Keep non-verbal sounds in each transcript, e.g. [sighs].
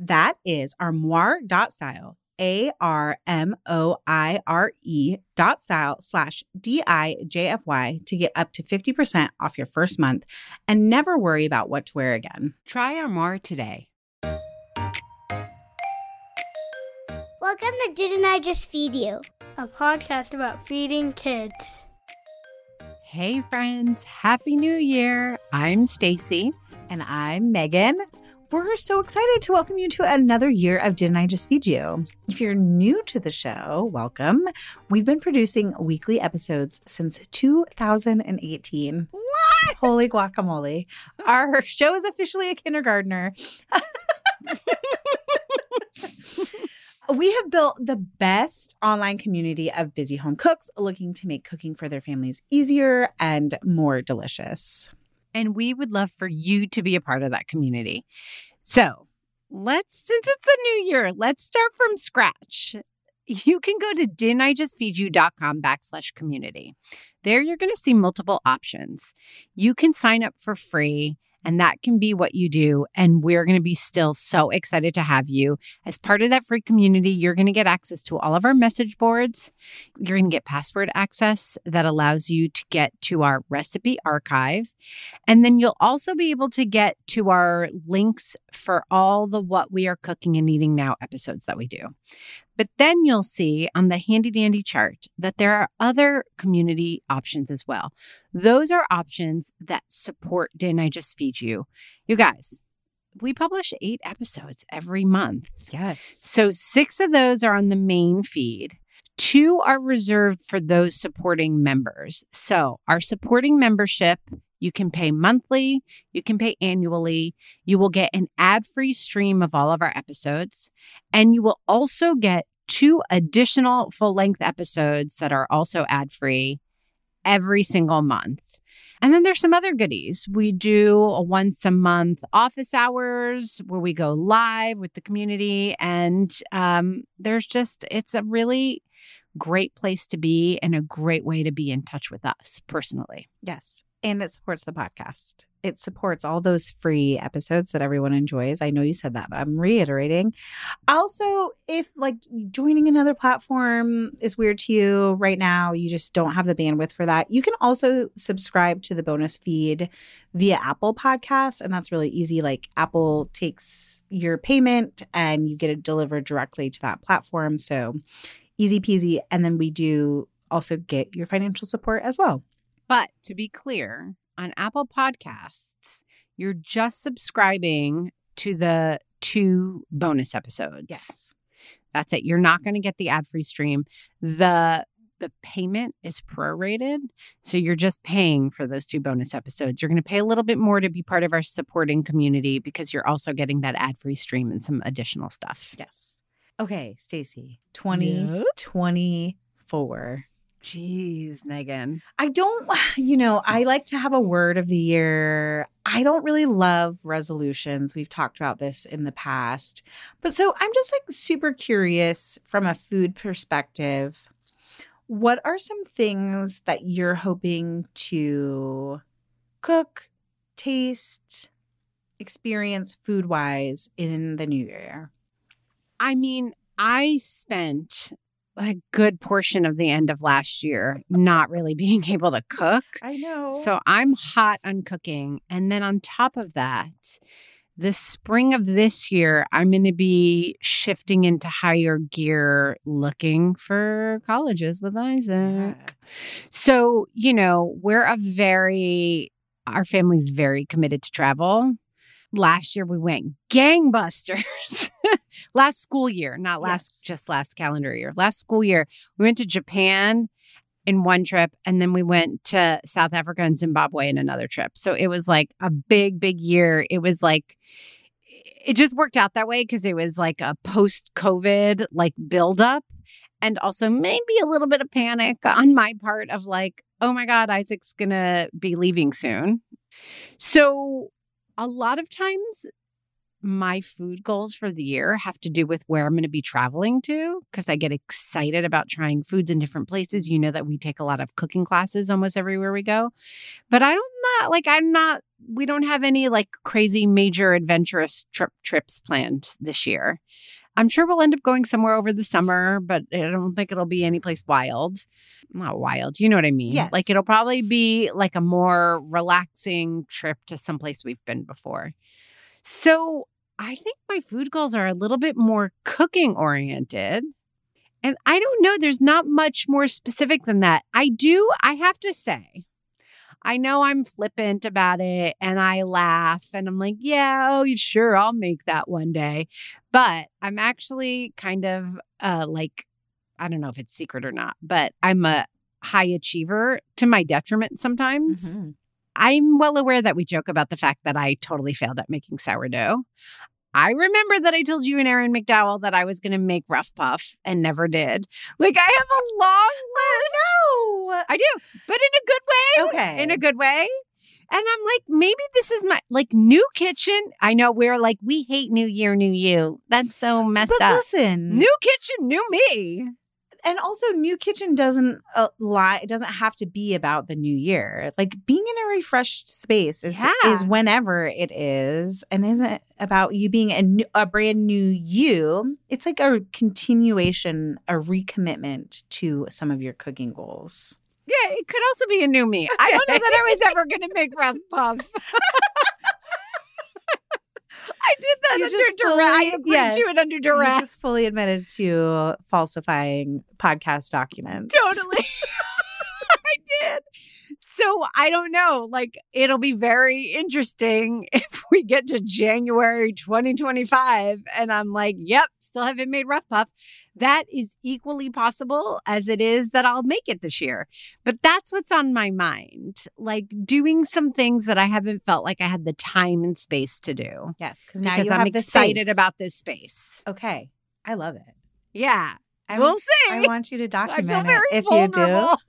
That is armoire.style, A R M O I R E dot style slash D I J F Y to get up to 50% off your first month and never worry about what to wear again. Try Armoire today. Welcome to Didn't I Just Feed You? a podcast about feeding kids. Hey friends, happy new year. I'm Stacie. And I'm Meghan. We're so excited to welcome you to another year of Didn't I Just Feed You? If you're new to the show, welcome. We've been producing weekly episodes since 2018. What? Holy guacamole. Our show is officially a kindergartner. we have built the best online community of busy home cooks looking to make cooking for their families easier and more delicious. And we would love for you to be a part of that community. So let's, since it's the new year, let's start from scratch. You can go to didn'tijustfeedyou.com backslash community. There you're going to see multiple options. You can sign up for free and that can be what you do. And we're going to be still so excited to have you. As part of that free community, you're going to get access to all of our message boards. You're going to get password access that allows you to get to our recipe archive. And then you'll also be able to get to our links for all the What We Are Cooking and Eating Now episodes that we do. But then you'll see on the handy dandy chart that there are other community options as well. Those are options that support Didn't I Just Feed You? You guys, we publish eight episodes every month. Yes. So six of those are on the main feed. Two are reserved for those supporting members. So our supporting membership you can pay monthly, you can pay annually. You will get an ad free stream of all of our episodes, and you will also get two additional full length episodes that are also ad free every single month. And then there's some other goodies. We do a once a month office hours where we go live with the community. And um, there's just, it's a really great place to be and a great way to be in touch with us personally. Yes. And it supports the podcast. It supports all those free episodes that everyone enjoys. I know you said that, but I'm reiterating. Also, if like joining another platform is weird to you right now, you just don't have the bandwidth for that, you can also subscribe to the bonus feed via Apple Podcasts. And that's really easy. Like Apple takes your payment and you get it delivered directly to that platform. So easy peasy. And then we do also get your financial support as well. But to be clear, on Apple Podcasts, you're just subscribing to the two bonus episodes. Yes. That's it. You're not going to get the ad-free stream. The the payment is prorated, so you're just paying for those two bonus episodes. You're going to pay a little bit more to be part of our supporting community because you're also getting that ad-free stream and some additional stuff. Yes. Okay, Stacie, 2024. Jeez, Meghan. I don't, [sighs] you know, I like to have a word of the year. I don't really love resolutions. We've talked about this in the past. But so I'm just like super curious from a food perspective. What are some things that you're hoping to cook, taste, experience food wise in the new year? I mean, I spent a good portion of the end of last year not really [laughs] being able to cook. I know. So I'm hot on cooking. And then on top of that, the spring of this year, I'm going to be shifting into higher gear looking for colleges with Isaac. So, you know, we're a very, our family's very committed to travel. Last year we went gangbusters. [laughs] last school year, not last, Yes. just last calendar year. Last school year, we went to Japan in one trip and then we went to South Africa and Zimbabwe in another trip. So it was like a big, big year. It was like, it just worked out that way because it was like a post COVID like buildup and also maybe a little bit of panic on my part of like, oh my God, Isaac's gonna be leaving soon. So a lot of times my food goals for the year have to do with where I'm going to be traveling to because I get excited about trying foods in different places. You know that we take a lot of cooking classes almost everywhere we go. But I don't not like I'm not we don't have any like crazy major adventurous trip trips planned this year. I'm sure we'll end up going somewhere over the summer, but I don't think it'll be any place wild. Not wild, you know what I mean? Yes. Like it'll probably be like a more relaxing trip to someplace we've been before. So I think my food goals are a little bit more cooking oriented. And I don't know, there's not much more specific than that. I do, I have to say, I know I'm flippant about it and I laugh and I'm like, yeah, oh, sure, I'll make that one day. But I'm actually kind of uh, like, I don't know if it's secret or not, but I'm a high achiever to my detriment sometimes. Mhm. I'm well aware that we joke about the fact that I totally failed at making sourdough. I remember that I told you and Erin McDowell that I was going to make rough puff and never did. Like I have a long list. No. I do, but in a good way. Okay. In a good way. And I'm like, maybe this is my like new kitchen. I know we're like, we hate New Year, New You. That's so messed but up. listen, New kitchen, new me. And also new kitchen doesn't uh, lie it doesn't have to be about the new year like being in a refreshed space is Yeah. is whenever it is and isn't about you being a, new, a brand new you it's like a continuation a recommitment to some of your cooking goals Yeah, it could also be a new me. I don't know that I was ever going to make rough puff. [laughs] I did that You under just duress. I agreed yes, to it under you duress. just fully admitted to falsifying podcast documents Totally. [laughs] I did. So I don't know. Like, it'll be very interesting [laughs] if we get to January 2025 and I'm like, yep, still haven't made Rough Puff. That is equally possible as it is that I'll make it this year. But that's what's on my mind. Like, doing some things that I haven't felt like I had the time and space to do yes because now because you I'm excited space. about this space. okay i love it Yeah. I we'll want- see. I want you to [laughs] document it if you do. vulnerable. [laughs] [laughs]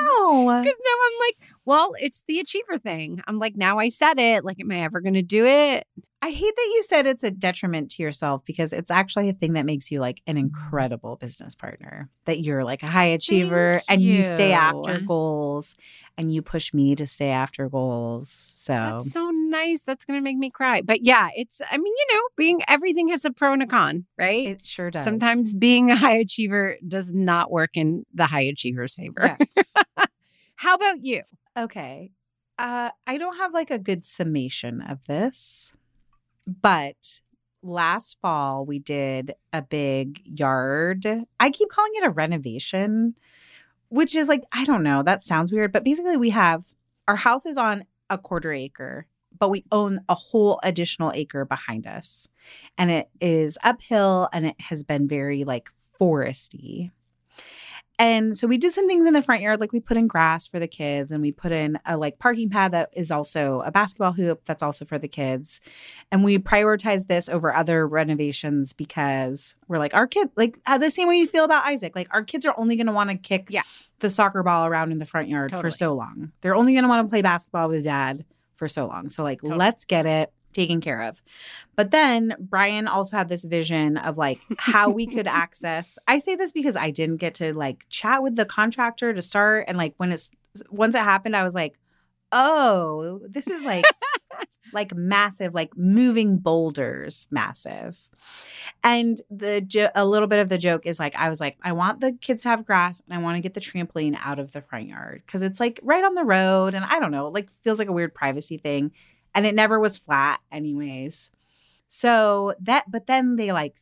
no. Because now I'm like, well, it's the achiever thing. I'm like, now I said it. Like, am I ever going to do it? I hate that you said it's a detriment to yourself because it's actually a thing that makes you like an incredible business partner. That you're like a high achiever and you stay you. after goals and you push me to stay after goals. So That's so nice. That's going to make me cry. But yeah, it's, I mean, you know, being everything has a pro and a con, right? it sure does. Sometimes being a high achiever does not work in the high achiever's favor. Yes. [laughs] How about you? okay. Uh, I don't have like a good summation of this, but last fall we did a big yard. I keep calling it a renovation, which is like, I don't know, that sounds weird, but basically we have our house is on a quarter acre, but we own a whole additional acre behind us. And it is uphill and it has been very like foresty. And so we did some things in the front yard, like we put in grass for the kids and we put in a like parking pad that is also a basketball hoop that's also for the kids. And we prioritized this over other renovations because we're like, our kid, like uh, the same way you feel about Isaac, like our kids are only going to want to kick Yeah. the soccer ball around in the front yard Totally. for so long. They're only going to want to play basketball with dad for so long. So, like, Totally. let's get it taken care of. But then Brian also had this vision of like how we could [laughs] access. I say this because I didn't get to like chat with the contractor to start. And like when it's once it happened, I was like, oh, this is like [laughs] like massive, like moving boulders, massive. And the jo- a little bit of the joke is like I was like I want the kids to have grass and I want to get the trampoline out of the front yard cuz it's like right on the road and I don't know, it like feels like a weird privacy thing and it never was flat anyways. So that but then they like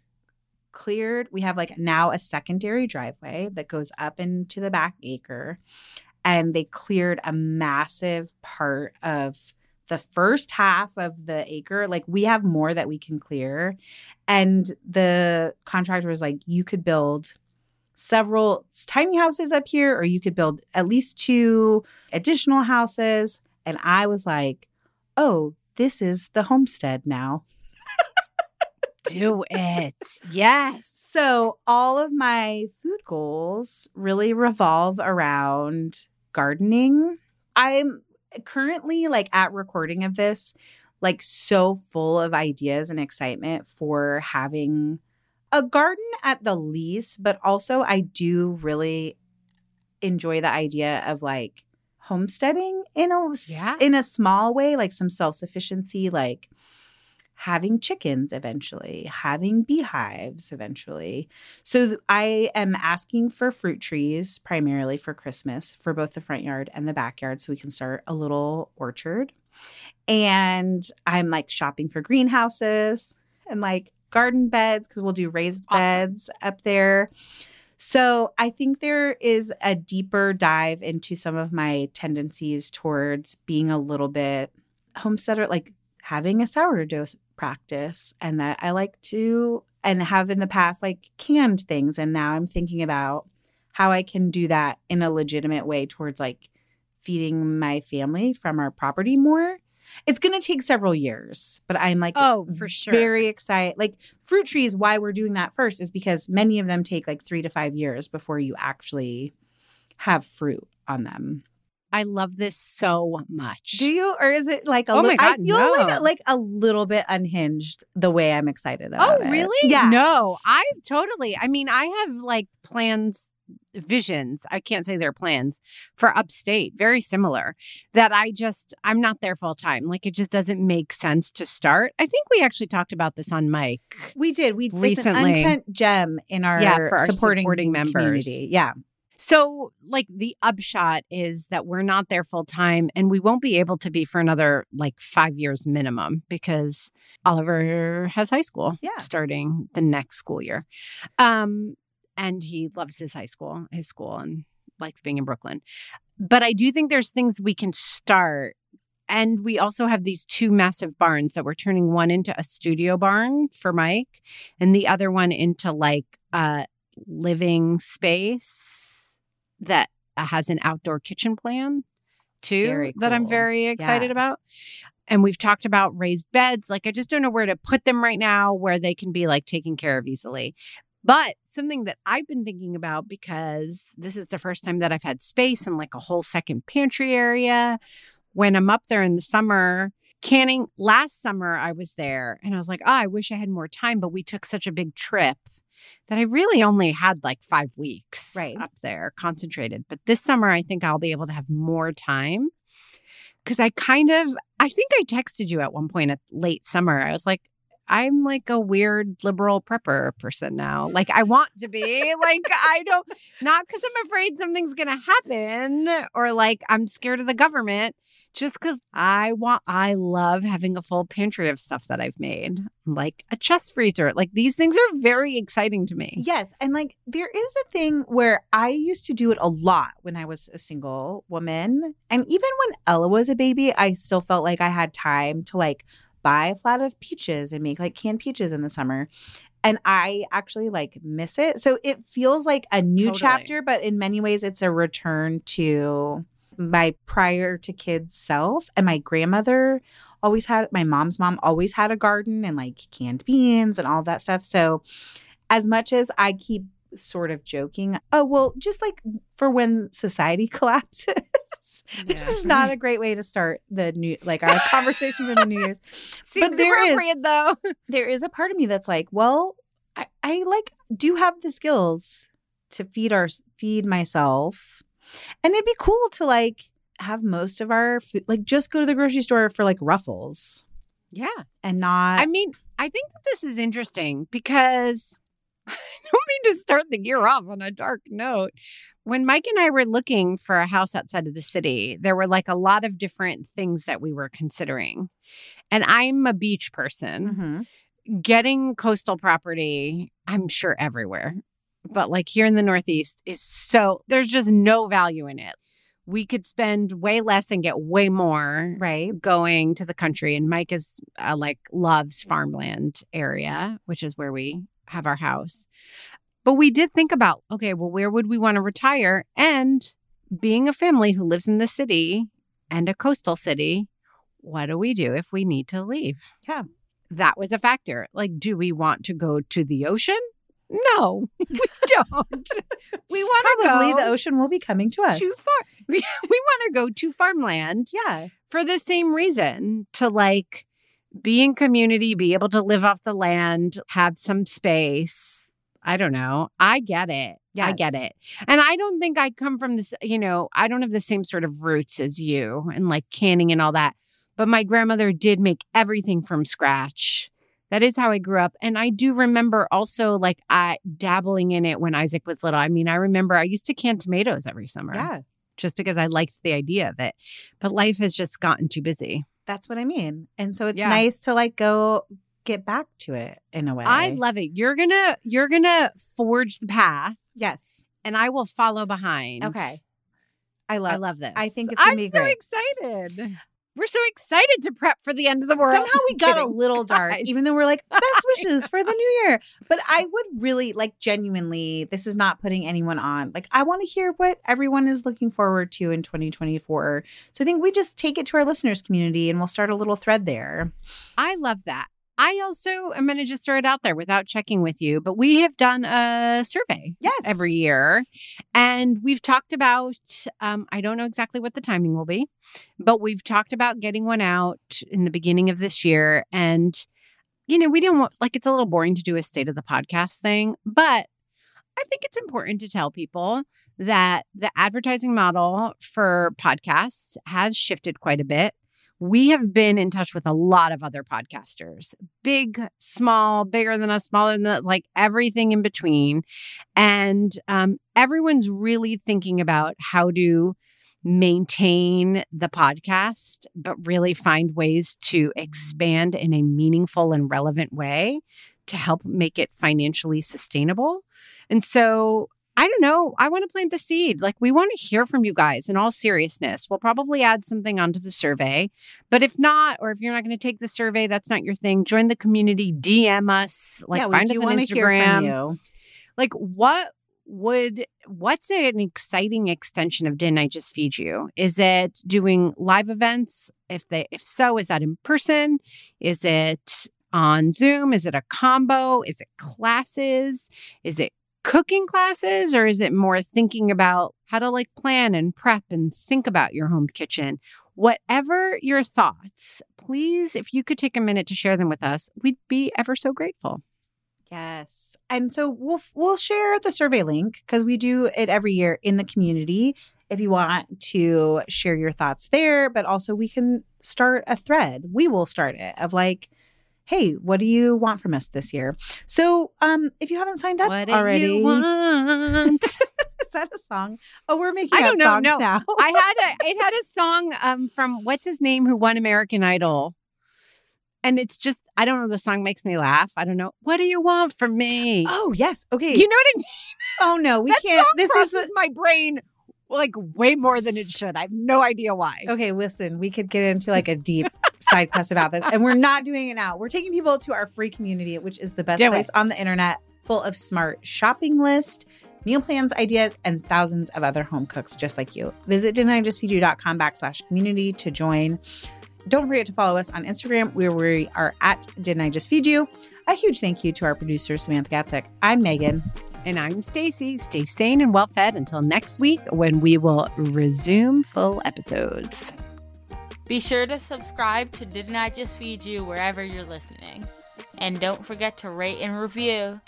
cleared we have like now a secondary driveway that goes up into the back acre and they cleared a massive part of the first half of the acre like we have more that we can clear and the contractor was like you could build several tiny houses up here or you could build at least two additional houses and i was like oh this is the homestead now Do it. Yes. so all of my food goals really revolve around gardening i'm currently like at recording of this like so full of ideas and excitement for having a garden at the least but also i do really enjoy the idea of like homesteading in a Yeah. in a small way like some self-sufficiency like having chickens eventually having beehives eventually so i am asking for fruit trees primarily for christmas for both the front yard and the backyard so we can start a little orchard and i'm like shopping for greenhouses and like garden beds because we'll do raised Awesome. beds up there so i think there is a deeper dive into some of my tendencies towards being a little bit homesteader like having a sourdough practice and that i like to and have in the past like canned things. And now i'm thinking about how i can do that in a legitimate way towards like feeding my family from our property more it's going to take several years but i'm like Oh, for sure. very excited like fruit trees why we're doing that first is because many of them take like three to five years before you actually have fruit on them I love this so much. do you or is it like a Oh my li- I God, feel no. like a little bit unhinged the way I'm excited about Oh, it. really? Yeah. No, I totally. I mean, I have like plans, visions. I can't say they're plans for upstate, very similar. That I just, I'm not there full time. Like it just doesn't make sense to start. I think we actually talked about this on mic. We did. We Recently. It's an uncut gem in our, Yeah, for our supporting, supporting members. community. Yeah. So, like, the upshot is that we're not there full time and we won't be able to be for another like five years minimum because Oliver has high school Yeah. starting the next school year. Um, and he loves his high school, his school, and likes being in Brooklyn. But I do think there's things we can start. And we also have these two massive barns that we're turning one into a studio barn for Mike and the other one into like a living space that has an outdoor kitchen plan too Very that I'm very excited Yeah. about. And we've talked about raised beds. Like I just don't know where to put them right now where they can be like taken care of easily. But something that I've been thinking about because this is the first time that I've had space and like a whole second pantry area. When I'm up there in the summer, canning last summer, I was there and I was like, oh, I wish I had more time, but we took such a big trip that I really only had like five weeks Right. up there concentrated. But this summer, I think I'll be able to have more time because I kind of, I think I texted you at one point at late summer. I was like, I'm like a weird liberal prepper person now. Like I want to be. [laughs] like I don't not because I'm afraid something's gonna happen or like I'm scared of the government. Just because I want I love having a full pantry of stuff that I've made. Like a chest freezer. Like these things are very exciting to me. Yes. And like there is a thing where I used to do it a lot when I was a single woman. And even when Ella was a baby, I still felt like I had time to like buy a flat of peaches and make like canned peaches in the summer. And I actually like miss it. So it feels like a new Totally. chapter, but in many ways it's a return to my prior to kids self. And my grandmother always had my mom's mom always had a garden and like canned beans and all that stuff. So as much as I keep sort of joking, oh well, just like for when society [laughs] collapses. this Yeah. is not a great way to start the new like our [laughs] conversation for the New Year's. Seems there is- appropriate though. [laughs] There is a part of me that's like, well, I, I like do have the skills to feed our feed myself. And it'd be cool to like have most of our food like just go to the grocery store for like ruffles. Yeah. and not. I mean, I think that this is interesting because I [laughs] don't mean to start the year off on a dark note. When Mike and I were looking for a house outside of the city, there were like a lot of different things that we were considering. And I'm a beach person. Mhm. Getting coastal property, I'm sure everywhere, but like here in the Northeast is so, there's just no value in it. We could spend way less and get way more right. going to the country and mike is uh, like loves farmland area which is where we have our house but we did think about okay well where would we want to retire and being a family who lives in the city and a coastal city what do we do if we need to leave Yeah. that was a factor like do we want to go to the ocean no [laughs] we don't [laughs] we want to Probably go the ocean will be coming to us. too far [laughs] we, we want to go to farmland Yeah. for the same reason to like be in community, be able to live off the land, have some space. I don't know. I get it. I get it. And I don't think I come from this, you know, I don't have the same sort of roots as you and like canning and all that. But my grandmother did make everything from scratch. That is how I grew up. And I do remember also like I dabbling in it when Isaac was little. I mean, I remember I used to can tomatoes every summer Yeah. just because I liked the idea of it. But life has just gotten too busy. That's what I mean. And so it's Yeah. nice to like go get back to it in a way. I love it. You're gonna you're gonna forge the path Yes. and I will follow behind. Okay. I love I love this. I think it's I'm so great. excited. We're so excited to prep for the end of the world. Somehow we [laughs] got a little dark, Guys. even though we're like, best [laughs] wishes for the new year. But I would really like genuinely, this is not putting anyone on. Like, I want to hear what everyone is looking forward to in 2024. So I think we just take it to our listeners community and we'll start a little thread there. I love that. I also am going to just throw it out there without checking with you, but we have done a survey Yes. every year. And we've talked about, um, I don't know exactly what the timing will be, but we've talked about getting one out in the beginning of this year. And, you know, we didn't want, like, it's a little boring to do a state of the podcast thing, but I think it's important to tell people that the advertising model for podcasts has shifted quite a bit. We have been in touch with a lot of other podcasters, big, small, bigger than us, smaller than us, like everything in between. And um, everyone's really thinking about how to maintain the podcast, but really find ways to expand in a meaningful and relevant way to help make it financially sustainable. And so I don't know. I want to plant the seed. Like, we want to hear from you guys in all seriousness. We'll probably add something onto the survey. But if not, or if you're not going to take the survey, that's not your thing, join the community, DM us, like, yeah, find we us on Instagram hear from you. like what would what's an exciting extension of didn't i just feed you is it doing live events if they if so is that in person is it on zoom is it a combo is it classes is it cooking classes or is it more thinking about how to like plan and prep and think about your home kitchen whatever your thoughts please if you could take a minute to share them with us we'd be ever so grateful Yes. And so we'll we'll share the survey link because we do it every year in the community if you want to share your thoughts there, but also we can start a thread. We will start it of like Hey, what do you want from us this year? So, um, if you haven't signed up what do already, you want [laughs] is that a song? Oh, we're making I don't know, songs no. now. [laughs] I had a it had a song um from what's his name who won American Idol. And it's just I don't know the song makes me laugh. I don't know. What do you want from me? oh yes, okay. you know what I mean? oh no, we that can't. This is my brain like way more than it should. I have no idea why. Okay, listen, we could get into like a deep [laughs] side quest about this, and we're not doing it now. We're taking people to our free community, which is the best Do place on the internet, full of smart shopping lists, meal plans, ideas, and thousands of other home cooks just like you. Visit didn'tijustfeedyou.com backslash community to join. Don't forget to follow us on Instagram, where we are at Didn't I Just Feed You? A huge thank you to our producer, Samantha Gatzik. I'm Meghan. And I'm Stacie. Stay sane and well fed until next week when we will resume full episodes. Be sure to subscribe to Didn't I Just Feed You wherever you're listening. And don't forget to rate and review.